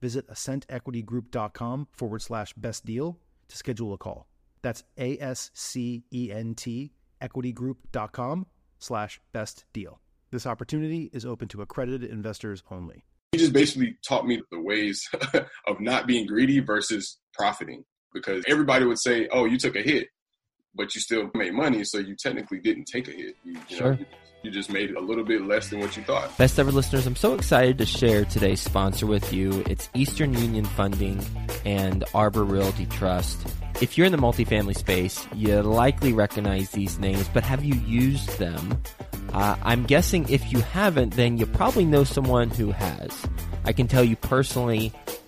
visit ascentequitygroup.com forward slash best deal to schedule a call. That's A S C E N T equitygroup.com slash best deal. This opportunity is open to accredited investors only. He just basically taught me the ways of not being greedy versus profiting because everybody would say, oh, you took a hit, but you still made money. So you technically didn't take a hit. You, you sure. Know, you just made a little bit less than what you thought. Best ever listeners, I'm so excited to share today's sponsor with you. It's Eastern Union Funding and Arbor Realty Trust. If you're in the multifamily space, you likely recognize these names, but have you used them? Uh, I'm guessing if you haven't, then you probably know someone who has. I can tell you personally,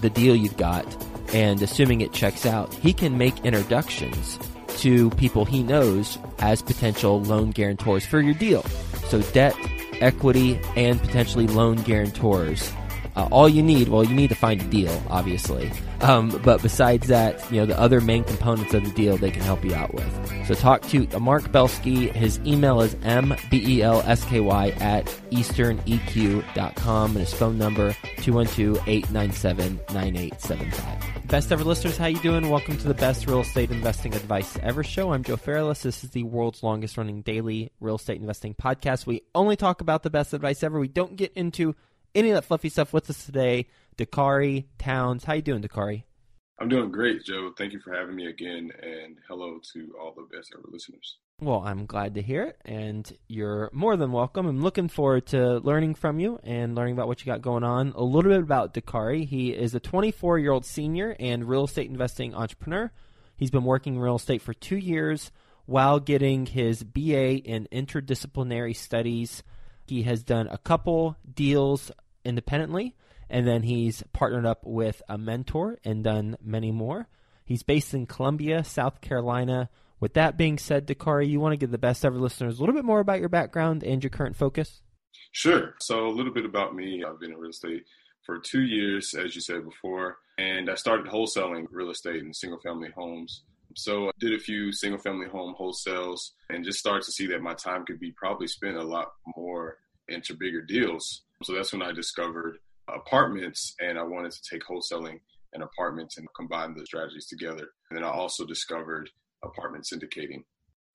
the deal you've got, and assuming it checks out, he can make introductions to people he knows as potential loan guarantors for your deal. So debt, equity, and potentially loan guarantors. Uh, all you need, well, you need to find a deal, obviously. Um, but besides that, you know, the other main components of the deal they can help you out with. So talk to Mark Belsky. His email is mbelsky at easterneq.com and his phone number 212-897-9875. Best ever listeners, how you doing? Welcome to the best real estate investing advice ever show. I'm Joe Fairless. This is the world's longest running daily real estate investing podcast. We only talk about the best advice ever. We don't get into any of that fluffy stuff with us today. Dakari Towns. How you doing, Dakari? I'm doing great, Joe. Thank you for having me again, and hello to all the best ever listeners. Well, I'm glad to hear it, and you're more than welcome. I'm looking forward to learning from you and learning about what you got going on. A little bit about Dakari. He is a 24 year old senior and real estate investing entrepreneur. He's been working in real estate for two years while getting his BA in interdisciplinary studies. He has done a couple deals independently and then he's partnered up with a mentor and done many more. He's based in Columbia, South Carolina, With that being said, Dakari, you want to give the best ever listeners a little bit more about your background and your current focus? Sure. So, a little bit about me. I've been in real estate for two years, as you said before, and I started wholesaling real estate and single family homes. So, I did a few single family home wholesales and just started to see that my time could be probably spent a lot more into bigger deals. So, that's when I discovered apartments and I wanted to take wholesaling and apartments and combine the strategies together. And then I also discovered apartment syndicating.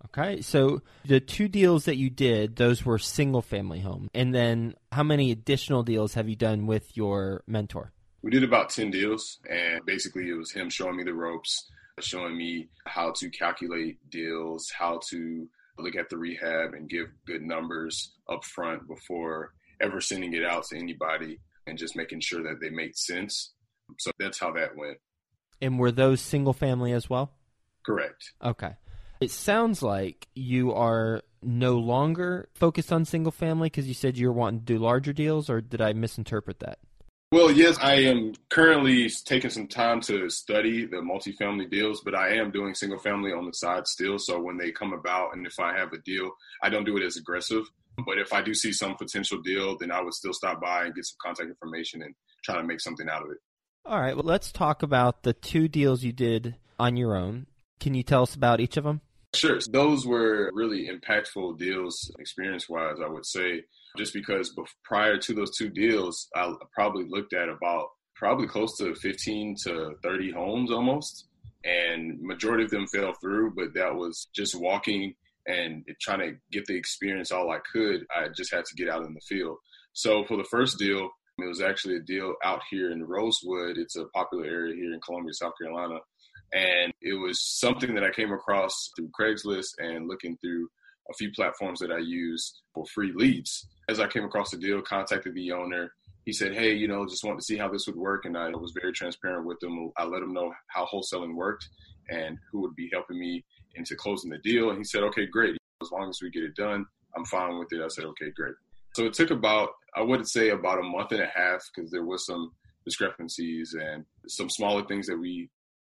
Okay, so the two deals that you did, those were single family home. And then how many additional deals have you done with your mentor? We did about 10 deals, and basically it was him showing me the ropes, showing me how to calculate deals, how to look at the rehab and give good numbers up front before ever sending it out to anybody and just making sure that they made sense. So that's how that went. And were those single family as well? Correct. Okay. It sounds like you are no longer focused on single family because you said you're wanting to do larger deals, or did I misinterpret that? Well, yes, I am currently taking some time to study the multifamily deals, but I am doing single family on the side still. So when they come about and if I have a deal, I don't do it as aggressive. But if I do see some potential deal, then I would still stop by and get some contact information and try to make something out of it. All right, well, let's talk about the two deals you did on your own. Can you tell us about each of them? Sure. Those were really impactful deals experience wise, I would say, just because prior to those two deals, I probably looked at about probably close to 15 to 30 homes almost. And majority of them fell through, but that was just walking and trying to get the experience all I could. I just had to get out in the field. So for the first deal, it was actually a deal out here in Rosewood. It's a popular area here in Columbia, South Carolina. And it was something that I came across through Craigslist and looking through a few platforms that I use for free leads. As I came across the deal, contacted the owner. He said, Hey, you know, just wanted to see how this would work. And I was very transparent with him. I let him know how wholesaling worked and who would be helping me into closing the deal. And he said, Okay, great. As long as we get it done, I'm fine with it. I said, Okay, great. So it took about, I would say about a month and a half because there was some discrepancies and some smaller things that we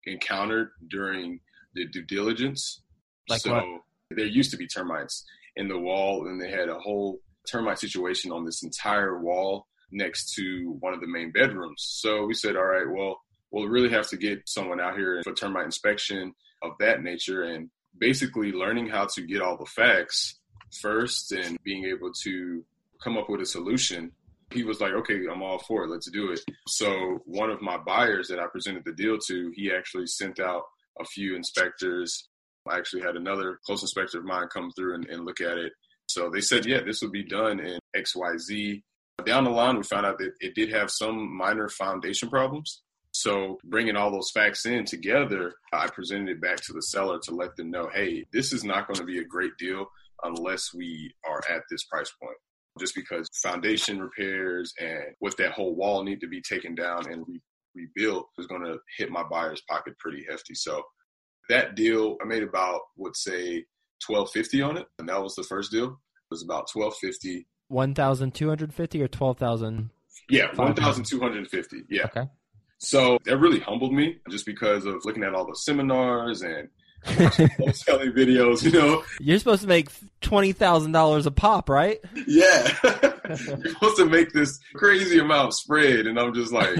encountered during the due diligence. Like so what? there used to be termites in the wall and they had a whole termite situation on this entire wall next to one of the main bedrooms. So we said, all right, well, we'll really have to get someone out here for termite inspection of that nature and basically learning how to get all the facts first and being able to come up with a solution. He was like, okay, I'm all for it. Let's do it. So one of my buyers that I presented the deal to, he actually sent out a few inspectors. I actually had another close inspector of mine come through and, and look at it. So they said, yeah, this would be done in XYZ. Down the line, we found out that it did have some minor foundation problems. So bringing all those facts in together, I presented it back to the seller to let them know, hey, this is not going to be a great deal unless we are at this price point. Just because foundation repairs and with that whole wall need to be taken down and re- rebuilt is going to hit my buyer's pocket pretty hefty. So that deal, I made about, would say, twelve fifty on it, and that was the first deal. It was about twelve fifty. One thousand two hundred fifty or twelve thousand? Yeah, one thousand two hundred fifty. Yeah. Okay. So that really humbled me just because of looking at all the seminars and selling videos, you know. You're supposed to make twenty thousand dollars a pop, right? Yeah. You're supposed to make this crazy amount spread. And I'm just like,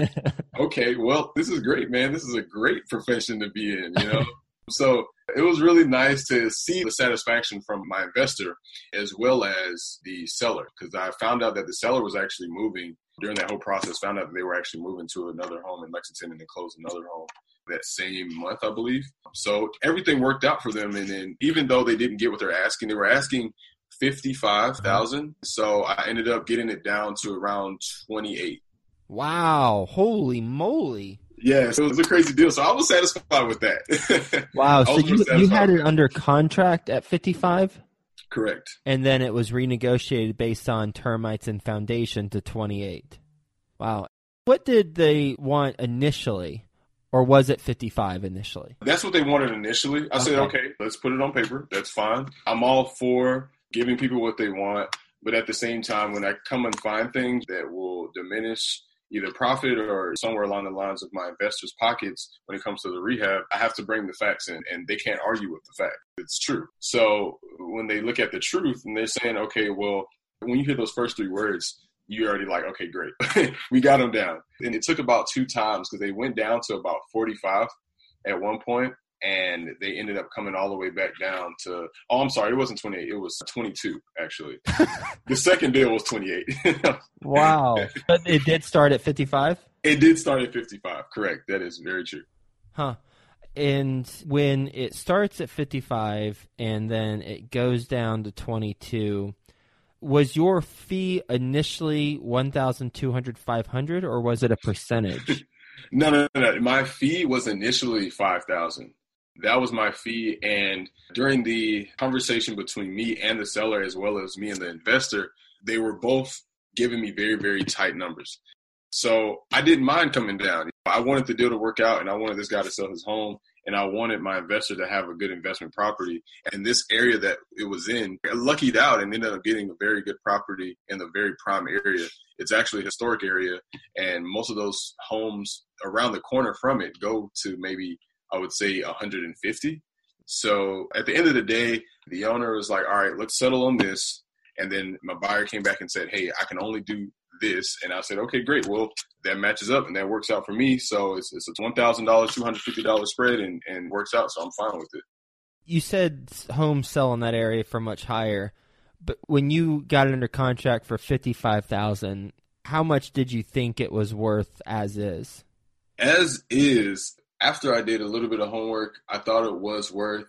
okay, well, this is great, man. This is a great profession to be in, you know? so it was really nice to see the satisfaction from my investor as well as the seller because I found out that the seller was actually moving during that whole process, found out that they were actually moving to another home in Lexington and then closed another home that same month, I believe. So everything worked out for them. And then even though they didn't get what they're asking, they were asking fifty-five thousand. So I ended up getting it down to around twenty-eight. Wow! Holy moly! Yeah, so it was a crazy deal. So I was satisfied with that. Wow! So you you had it under contract at fifty five, Correct. and then it was renegotiated based on termites and foundation to twenty eight. Wow! What did they want initially, or was it fifty five initially? That's what they wanted initially. I said, Okay. okay, let's put it on paper. That's fine. I'm all for giving people what they want. But at the same time, when I come and find things that will diminish either profit or somewhere along the lines of my investors' pockets when it comes to the rehab, I have to bring the facts in and they can't argue with the fact. It's true. So when they look at the truth and they're saying, okay, well, when you hear those first three words, you're already like, okay, great. we got them down. And it took about two times because they went down to about 45 at one point and they ended up coming all the way back down to oh i'm sorry it wasn't 28 it was 22 actually. The second deal was 28 wow. But it did start at 55 it did start at 55 correct. That is very true. Huh. And when it starts at 55 and then it goes down to 22 was your fee initially 1200 500 or was it a percentage? No, no, no. My fee was initially five thousand. That was my fee. And during the conversation between me and the seller, as well as me and the investor, they were both giving me very, very tight numbers. So I didn't mind coming down. I wanted the deal to work out and I wanted this guy to sell his home and I wanted my investor to have a good investment property. And this area that it was in, I luckied out and ended up getting a very good property in the very prime area. It's actually a historic area and most of those homes around the corner from it go to maybe I would say 150. So at the end of the day, the owner was like, all right, let's settle on this. And then my buyer came back and said, hey, I can only do this. And I said, okay, great. Well, that matches up and that works out for me. So it's, it's a $1,000, $250 spread and, and works out. So I'm fine with it. You said homes sell in that area for much higher, but when you got it under contract for 55000 how much did you think it was worth as is? As is, after I did a little bit of homework, I thought it was worth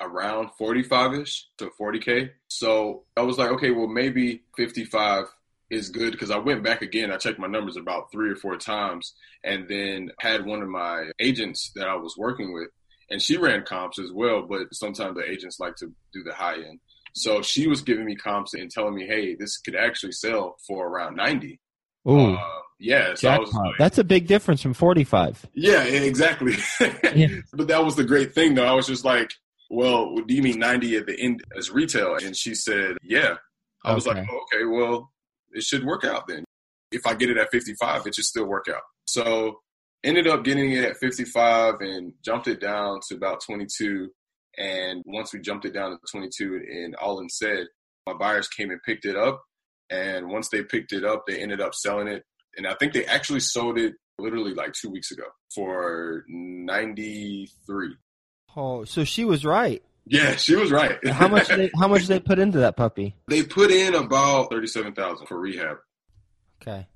around 45 ish to 40K. So I was like, okay, well, maybe 55 is good because I went back again. I checked my numbers about three or four times and then had one of my agents that I was working with and she ran comps as well, but sometimes the agents like to do the high end. So she was giving me comps and telling me, hey, this could actually sell for around 90. Ooh. Uh, yeah, so like, that's a big difference from 45. Yeah, exactly. yeah. But that was the great thing, though. I was just like, well, do you mean 90 at the end as retail? And she said, yeah. I okay. was like, oh, okay, well, it should work out then. If I get it at 55, it should still work out. So ended up getting it at 55 and jumped it down to about 22. And once we jumped it down to 22 and all in said, my buyers came and picked it up. And once they picked it up, they ended up selling it and I think they actually sold it literally like two weeks ago for ninety three. Oh, so she was right. Yeah, she was right. how much? They, how much they put into that puppy? They put in about thirty seven thousand for rehab. Okay,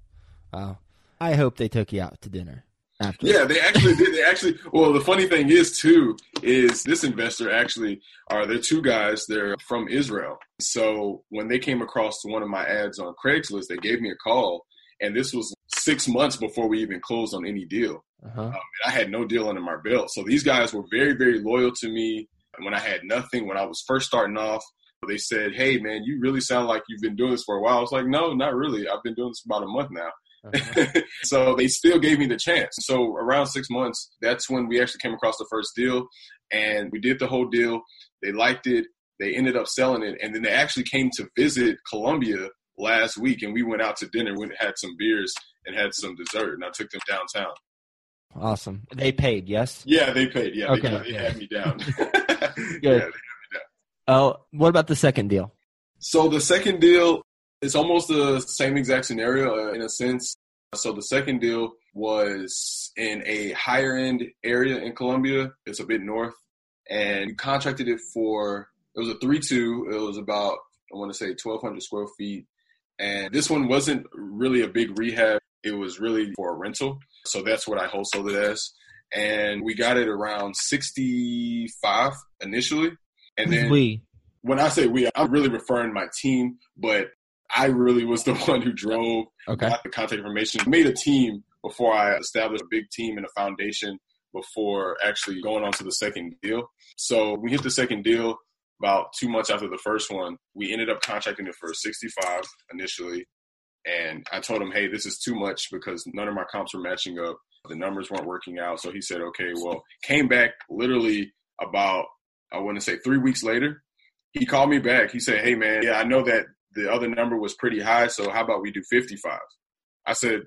wow. I hope they took you out to dinner. After. Yeah, they actually did. They actually. Well, the funny thing is too is this investor actually are they're two guys. They're from Israel. So when they came across one of my ads on Craigslist, they gave me a call and this was six months before we even closed on any deal. Uh-huh. Um, I had no deal under my belt, so these guys were very, very loyal to me. When I had nothing, when I was first starting off, they said, "Hey, man, you really sound like you've been doing this for a while." I was like, "No, not really. I've been doing this for about a month now." Uh-huh. so they still gave me the chance. So around six months, that's when we actually came across the first deal, and we did the whole deal. They liked it. They ended up selling it, and then they actually came to visit Columbia last week, and we went out to dinner, went had some beers, and had some dessert, and I took them downtown. Awesome. They paid, yes. Yeah, they paid. Yeah, okay. they, they yeah. had me down. Good. Yeah, Oh, what about the second deal? So the second deal is almost the same exact scenario uh, in a sense. So the second deal was in a higher end area in Columbia. It's a bit north, and we contracted it for. It was a three two. It was about I want to say twelve hundred square feet. And this one wasn't really a big rehab. It was really for a rental. So that's what I wholesaled it as. And we got it around 65 initially. And then we. when I say we, I'm really referring my team, but I really was the one who drove, okay. got the contact information, made a team before I established a big team and a foundation before actually going on to the second deal. So we hit the second deal about two months after the first one, we ended up contracting it for 65 initially. And I told him, hey, this is too much because none of my comps were matching up. The numbers weren't working out. So he said, okay, well, came back literally about, I want to say three weeks later. He called me back. He said, hey, man, yeah, I know that the other number was pretty high. So how about we do 55? I said,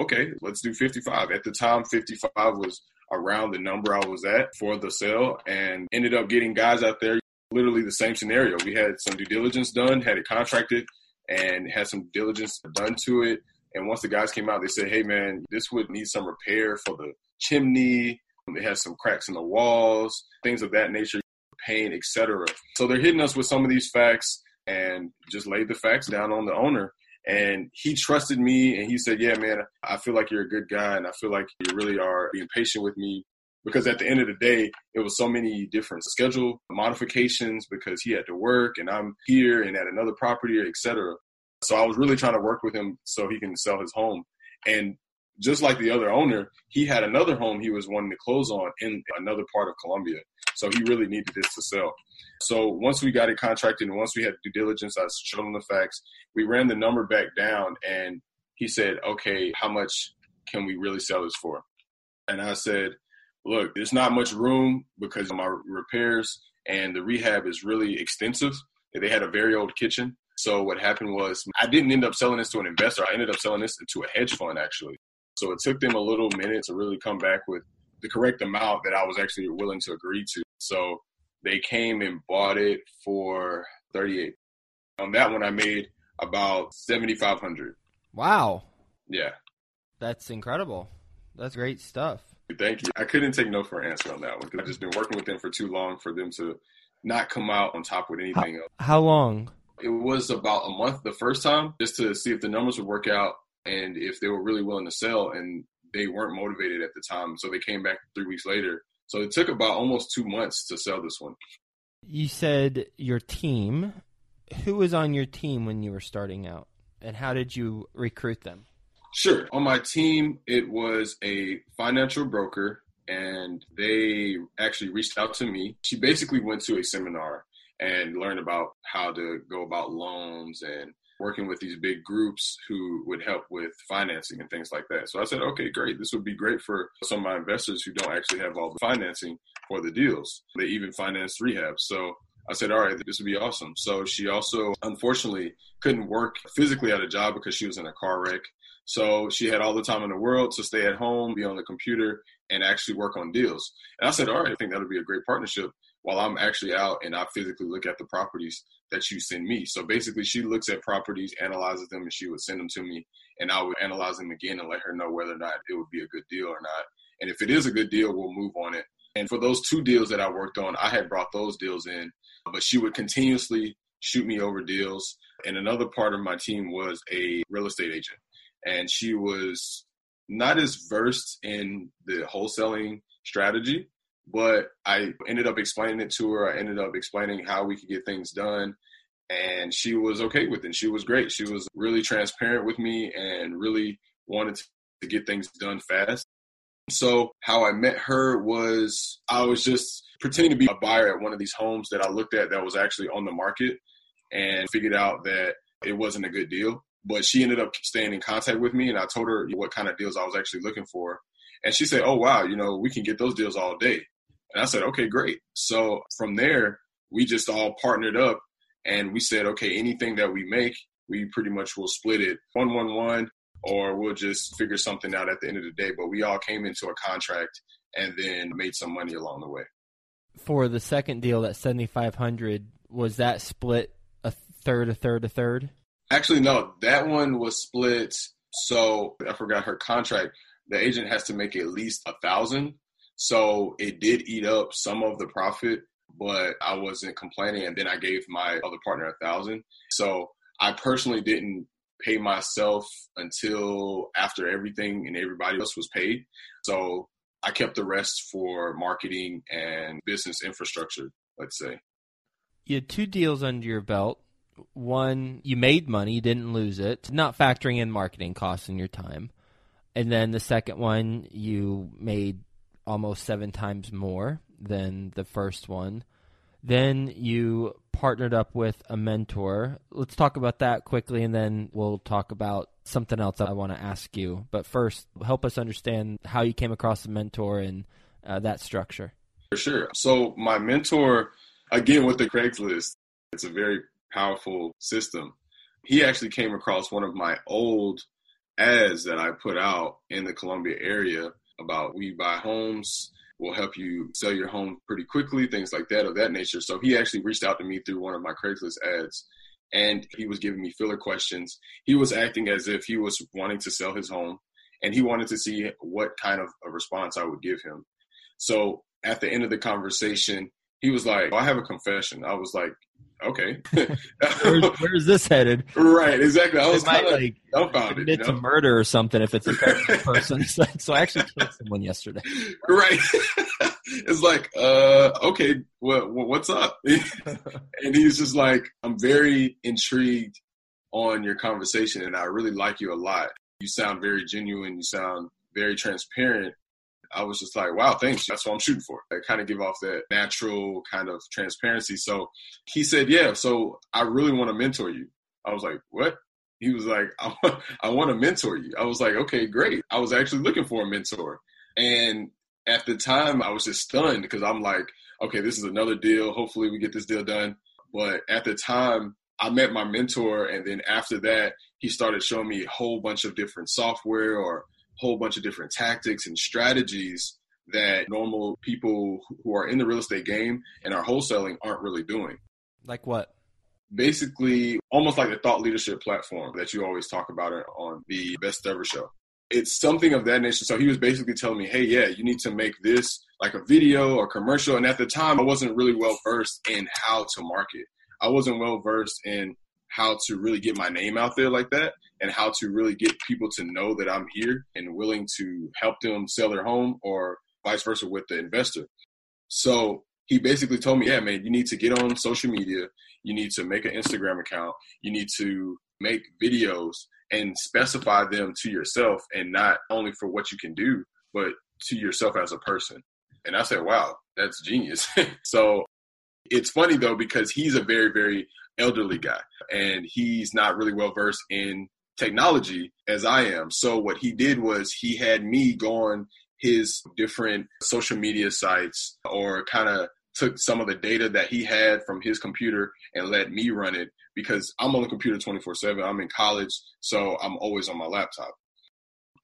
okay, let's do 55. At the time, 55 was around the number I was at for the sale and ended up getting guys out there. Literally the same scenario. We had some due diligence done, had it contracted, and had some diligence done to it. And once the guys came out, they said, hey, man, this would need some repair for the chimney. It has some cracks in the walls, things of that nature, paint, etc. So they're hitting us with some of these facts and just laid the facts down on the owner. And he trusted me and he said, Yeah, man, I feel like you're a good guy and I feel like you really are being patient with me. Because at the end of the day, it was so many different schedule modifications because he had to work and I'm here and at another property, etc. So I was really trying to work with him so he can sell his home. And just like the other owner, he had another home he was wanting to close on in another part of Columbia. So he really needed this to sell. So once we got it contracted and once we had due diligence, I showed him the facts. We ran the number back down and he said, okay, how much can we really sell this for? And I said, look, there's not much room because my repairs and the rehab is really extensive. They had a very old kitchen. So what happened was I didn't end up selling this to an investor. I ended up selling this to a hedge fund actually. So it took them a little minute to really come back with the correct amount that I was actually willing to agree to. So they came and bought it for 38. On that one, I made about 7,500. Wow. Yeah. That's incredible. That's great stuff. Thank you. I couldn't take no for an answer on that one because I've just been working with them for too long for them to not come out on top with anything how, else. How long? It was about a month the first time just to see if the numbers would work out and if they were really willing to sell. And they weren't motivated at the time. So they came back three weeks later so it took about almost two months to sell this one. You said your team. Who was on your team when you were starting out, and how did you recruit them? Sure. On my team, it was a financial broker, and they actually reached out to me. She basically went to a seminar and learned about how to go about loans and working with these big groups who would help with financing and things like that. So I said, okay, great. This would be great for some of my investors who don't actually have all the financing for the deals. They even finance rehab. So I said, all right, this would be awesome. So she also, unfortunately, couldn't work physically at a job because she was in a car wreck. So she had all the time in the world to stay at home, be on the computer, and actually work on deals. And I said, all right, I think that would be a great partnership while I'm actually out and I physically look at the properties that you send me. So basically, she looks at properties, analyzes them, and she would send them to me, and I would analyze them again and let her know whether or not it would be a good deal or not. And if it is a good deal, we'll move on it. And for those two deals that I worked on, I had brought those deals in, but she would continuously shoot me over deals. And another part of my team was a real estate agent, and she was not as versed in the wholesaling strategy, but I ended up explaining it to her. I ended up explaining how we could get things done. And she was okay with it. She was great. She was really transparent with me and really wanted to get things done fast. So, how I met her was I was just pretending to be a buyer at one of these homes that I looked at that was actually on the market and figured out that it wasn't a good deal. But she ended up staying in contact with me, and I told her what kind of deals I was actually looking for. And she said, Oh, wow, you know, we can get those deals all day. And I said, okay, great. So from there, we just all partnered up and we said, okay, anything that we make, we pretty much will split it one, one, one, or we'll just figure something out at the end of the day. But we all came into a contract and then made some money along the way. For the second deal, that 7,500, was that split a third, a third, a third? Actually, no, that one was split. So I forgot her contract. The agent has to make at least a thousand so it did eat up some of the profit, but I wasn't complaining. And then I gave my other partner a thousand. So I personally didn't pay myself until after everything and everybody else was paid. So I kept the rest for marketing and business infrastructure, let's say. You had two deals under your belt. One, you made money, you didn't lose it, not factoring in marketing costs and your time. And then the second one, you made almost seven times more than the first one. Then you partnered up with a mentor. Let's talk about that quickly, and then we'll talk about something else I want to ask you. But first, help us understand how you came across a mentor and uh, that structure. For sure. So, my mentor, again, with the Craigslist, it's a very powerful system. He actually came across one of my old ads that I put out in the Columbia area about we buy homes, we'll help you sell your home pretty quickly, things like that of that nature. So he actually reached out to me through one of my Craigslist ads and he was giving me filler questions. He was acting as if he was wanting to sell his home and he wanted to see what kind of a response I would give him. So at the end of the conversation, he was like, I have a confession. I was like, okay. where's, where's, this headed? Right, exactly. I was kind of like dumbfounded. Admit you know? to murder or something if it's a person. so, so I actually killed someone yesterday. Right. it's like, uh, okay, what, what's up? and he's just like, I'm very intrigued on your conversation, and I really like you a lot. You sound very genuine. You sound very transparent. I was just like, wow, thanks. That's what I'm shooting for. I kind of give off that natural kind of transparency. So he said, yeah, so I really want to mentor you. I was like, what? He was like, I want, I want to mentor you. I was like, okay, great. I was actually looking for a mentor. And at the time, I was just stunned because I'm like, okay, this is another deal. Hopefully, we get this deal done. But at the time, I met my mentor, and then after that, he started showing me a whole bunch of different software or whole bunch of different tactics and strategies that normal people who are in the real estate game and are wholesaling aren't really doing. Like what? Basically, almost like the thought leadership platform that you always talk about on the Best Ever show it's something of that nature. So he was basically telling me, hey, yeah, you need to make this like a video or commercial. And at the time, I wasn't really well versed in how to market. I wasn't well versed in how to really get my name out there like that and how to really get people to know that I'm here and willing to help them sell their home or vice versa with the investor. So he basically told me, yeah, man, you need to get on social media. You need to make an Instagram account. You need to make videos and specify them to yourself and not only for what you can do, but to yourself as a person. And I said, wow, that's genius. so it's funny though, because he's a very, very elderly guy and he's not really well versed in technology as I am. So what he did was he had me go on his different social media sites or kind of took some of the data that he had from his computer and let me run it because I'm on the computer 24 7. I'm in college, so I'm always on my laptop.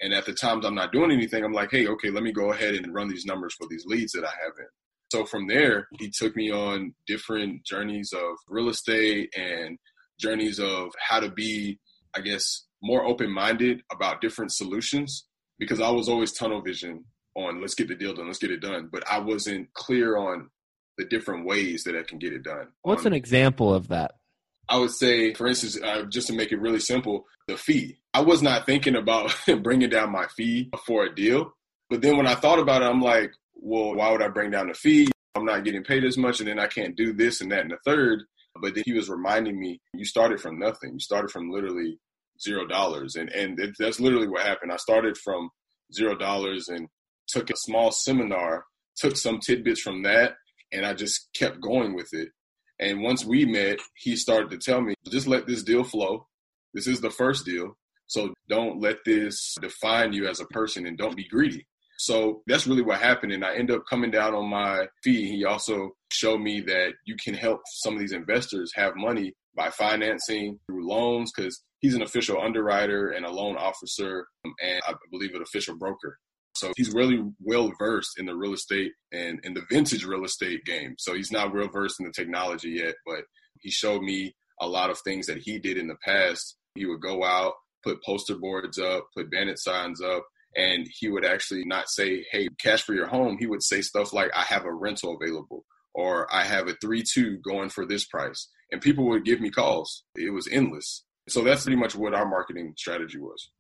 And at the times I'm not doing anything, I'm like, hey, okay, let me go ahead and run these numbers for these leads that I have in. So from there, he took me on different journeys of real estate and journeys of how to be, I guess, more open minded about different solutions because I was always tunnel vision on let's get the deal done, let's get it done. But I wasn't clear on the different ways that I can get it done. What's an example of that? I would say, for instance, uh, just to make it really simple, the fee. I was not thinking about bringing down my fee for a deal. But then when I thought about it, I'm like, well, why would I bring down the fee? I'm not getting paid as much, and then I can't do this and that and the third. But then he was reminding me, you started from nothing. You started from literally zero dollars, and and it, that's literally what happened. I started from zero dollars and took a small seminar, took some tidbits from that, and I just kept going with it. And once we met, he started to tell me, just let this deal flow. This is the first deal. So don't let this define you as a person and don't be greedy. So that's really what happened. And I end up coming down on my fee. He also showed me that you can help some of these investors have money by financing through loans because he's an official underwriter and a loan officer um, and I believe an official broker. So he's really well versed in the real estate and in the vintage real estate game. So he's not real versed in the technology yet, but he showed me a lot of things that he did in the past. He would go out, put poster boards up, put bandit signs up, and he would actually not say, Hey, cash for your home. He would say stuff like, I have a rental available or I have a 3 2 going for this price. And people would give me calls. It was endless. So that's pretty much what our marketing strategy was.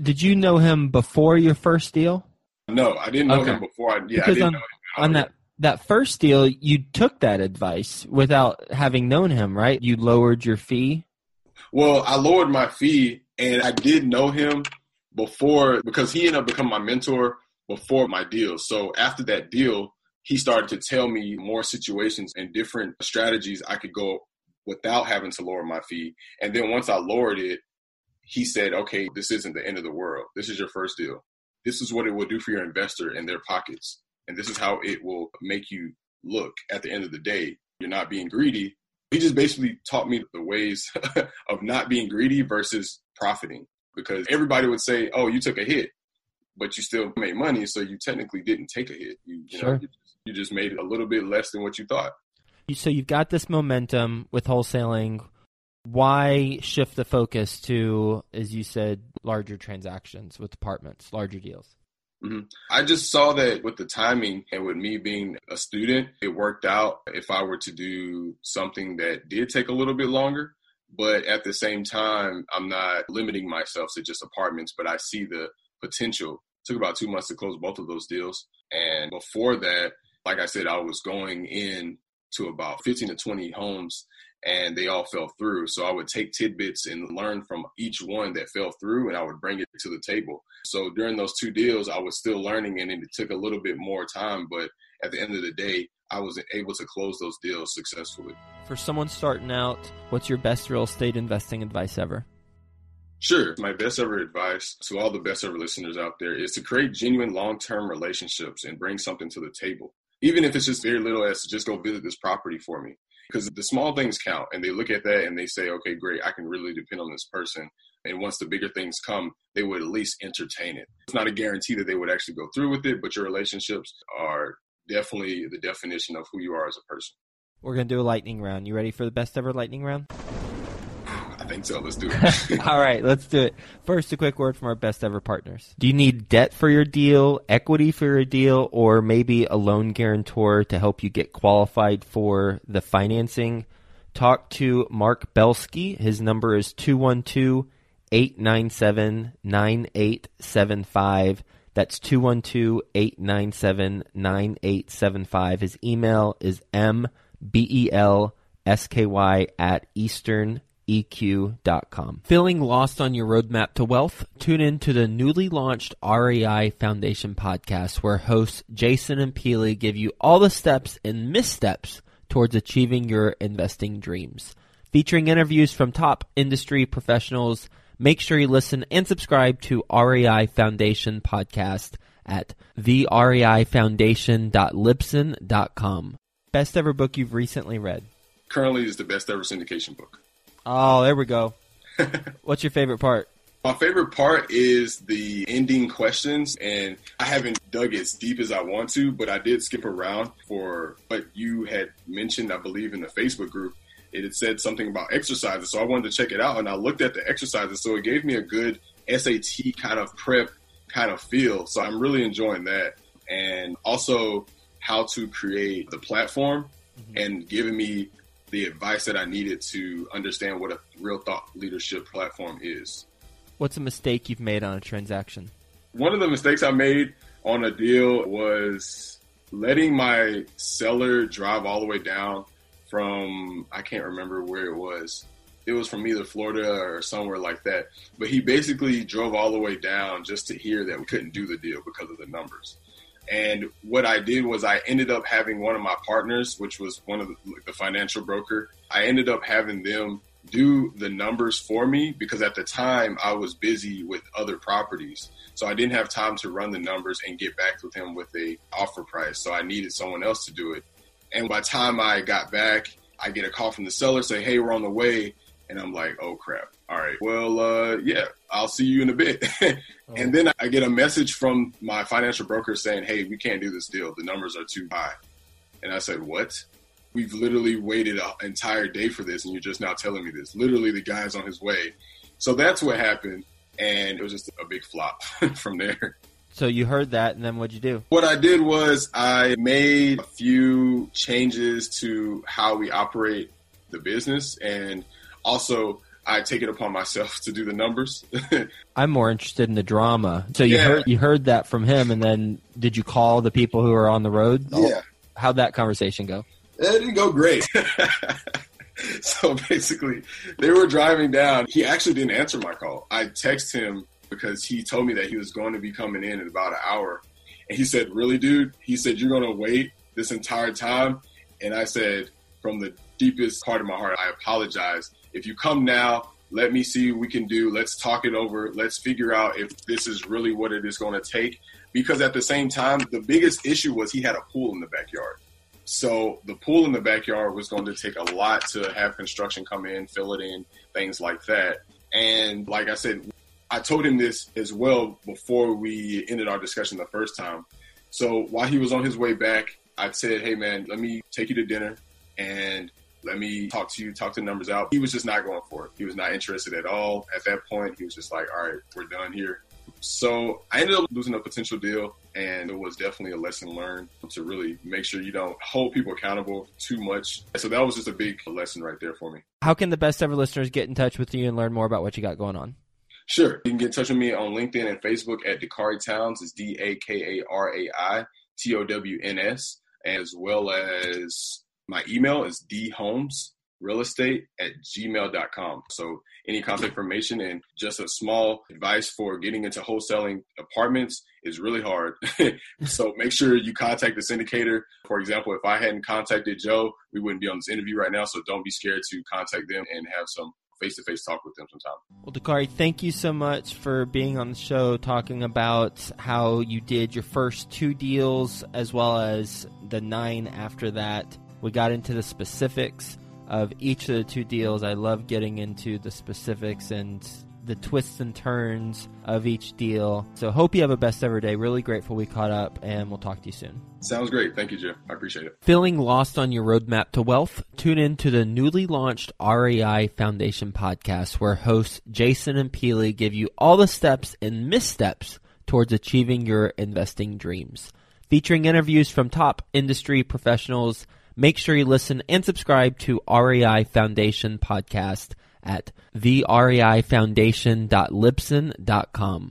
Did you know him before your first deal? No, I didn't know okay. him before. I, yeah, because I on, on that that first deal, you took that advice without having known him, right? You lowered your fee. Well, I lowered my fee, and I did know him before because he ended up becoming my mentor before my deal. So after that deal, he started to tell me more situations and different strategies I could go without having to lower my fee. And then once I lowered it, he said, okay, this isn't the end of the world. This is your first deal. This is what it will do for your investor in their pockets. And this is how it will make you look at the end of the day. You're not being greedy. He just basically taught me the ways of not being greedy versus profiting. Because everybody would say, "Oh, you took a hit," but you still made money, so you technically didn't take a hit. You, you sure. know, you, you just made it a little bit less than what you thought. So you've got this momentum with wholesaling. Why shift the focus to, as you said, larger transactions with apartments, larger deals? Mm-hmm. I just saw that with the timing and with me being a student, it worked out if I were to do something that did take a little bit longer. But at the same time, I'm not limiting myself to just apartments, but I see the potential. It took about two months to close both of those deals. And before that, like I said, I was going in to about 15 to 20 homes and they all fell through. So I would take tidbits and learn from each one that fell through and I would bring it to the table. So during those two deals, I was still learning and it took a little bit more time. But at the end of the day, I was able to close those deals successfully. For someone starting out, what's your best real estate investing advice ever? Sure. My best ever advice to all the best ever listeners out there is to create genuine long term relationships and bring something to the table. Even if it's just very little as to just go visit this property for me. Because the small things count and they look at that and they say, okay, great, I can really depend on this person. And once the bigger things come, they would at least entertain it. It's not a guarantee that they would actually go through with it, but your relationships are definitely the definition of who you are as a person. We're going to do a lightning round. You ready for the best ever lightning round? I think so. Let's do it. All right, let's do it. First, a quick word from our best ever partners. Do you need debt for your deal, equity for your deal, or maybe a loan guarantor to help you get qualified for the financing? Talk to Mark Belsky. His number is 212 897 9875. That's 212 897 9875. His email is mbelsky at eastern eq.com. Feeling lost on your roadmap to wealth? Tune in to the newly launched REI Foundation podcast where hosts Jason and Pili give you all the steps and missteps towards achieving your investing dreams. Featuring interviews from top industry professionals, make sure you listen and subscribe to REI Foundation podcast at thereifoundation.libsyn.com. Best ever book you've recently read? Currently is the best ever syndication book. Oh, there we go. What's your favorite part? My favorite part is the ending questions, and I haven't dug as deep as I want to, but I did skip around for what you had mentioned, I believe, in the Facebook group. It had said something about exercises, so I wanted to check it out, and I looked at the exercises, so it gave me a good SAT kind of prep kind of feel. So I'm really enjoying that, and also how to create the platform mm-hmm. and giving me the advice that I needed to understand what a real thought leadership platform is. What's a mistake you've made on a transaction? One of the mistakes I made on a deal was letting my seller drive all the way down from, I can't remember where it was. It was from either Florida or somewhere like that. But he basically drove all the way down just to hear that we couldn't do the deal because of the numbers. And what I did was I ended up having one of my partners, which was one of the, the, financial broker. I ended up having them do the numbers for me because at the time I was busy with other properties. So I didn't have time to run the numbers and get back with him with a offer price. So I needed someone else to do it. And by the time I got back, I get a call from the seller say, "Hey, we're on the way." And I'm like, "Oh crap. All right. Well, uh, yeah, I'll see you in a bit." Oh. And then I get a message from my financial broker saying, "Hey, we can't do this deal. The numbers are too high." And I said, "What?" We've literally waited an entire day for this, and you're just now telling me this. Literally, the guy's on his way. So that's what happened, and it was just a big flop from there. So you heard that, and then what'd you do? What I did was I made a few changes to how we operate the business, and also I take it upon myself to do the numbers. I'm more interested in the drama. So you yeah. heard you heard that from him, and then did you call the people who are on the road? Yeah. How'd that conversation go? It didn't go great. so basically, they were driving down. He actually didn't answer my call. I texted him because he told me that he was going to be coming in in about an hour, and he said, "Really, dude?" He said, "You're going to wait this entire time," and I said, from the deepest part of my heart, I apologize if you come now, let me see what we can do. Let's talk it over. Let's figure out if this is really what it is going to take. Because at the same time, the biggest issue was he had a pool in the backyard. So the pool in the backyard was going to take a lot to have construction come in, fill it in, things like that. And like I said, I told him this as well before we ended our discussion the first time. So while he was on his way back, I said, "Hey man, let me take you to dinner and let me talk to you, talk the numbers out." He was just not going for it. He was not interested at all. At that point, he was just like, "All right, we're done here." So I ended up losing a potential deal, and it was definitely a lesson learned to really make sure you don't hold people accountable too much. So that was just a big lesson right there for me. How can the best ever listeners get in touch with you and learn more about what you got going on? Sure. You can get in touch with me on LinkedIn and Facebook at Dakari Towns. It's D A K A R A I T O W N S, as well as my email is dholmes real estate at gmail.com. So any contact information and just a small advice for getting into wholesaling apartments is really hard. so make sure you contact the syndicator. For example, if I hadn't contacted Joe, we wouldn't be on this interview right now. So don't be scared to contact them and have some face to face talk with them sometime. Well, Dakari, thank you so much for being on the show, talking about how you did your first two deals as well as the nine after that. We got into the specifics of each of the two deals. I love getting into the specifics and the twists and turns of each deal. So hope you have a best ever day. Really grateful we caught up and we'll talk to you soon. Sounds great. Thank you, Jeff. I appreciate it. Feeling lost on your roadmap to wealth? Tune in to the newly launched REI Foundation podcast where hosts Jason and Pili give you all the steps and missteps towards achieving your investing dreams. Featuring interviews from top industry professionals, make sure you listen and subscribe to REI Foundation podcast at thereifoundation.libsyn.com.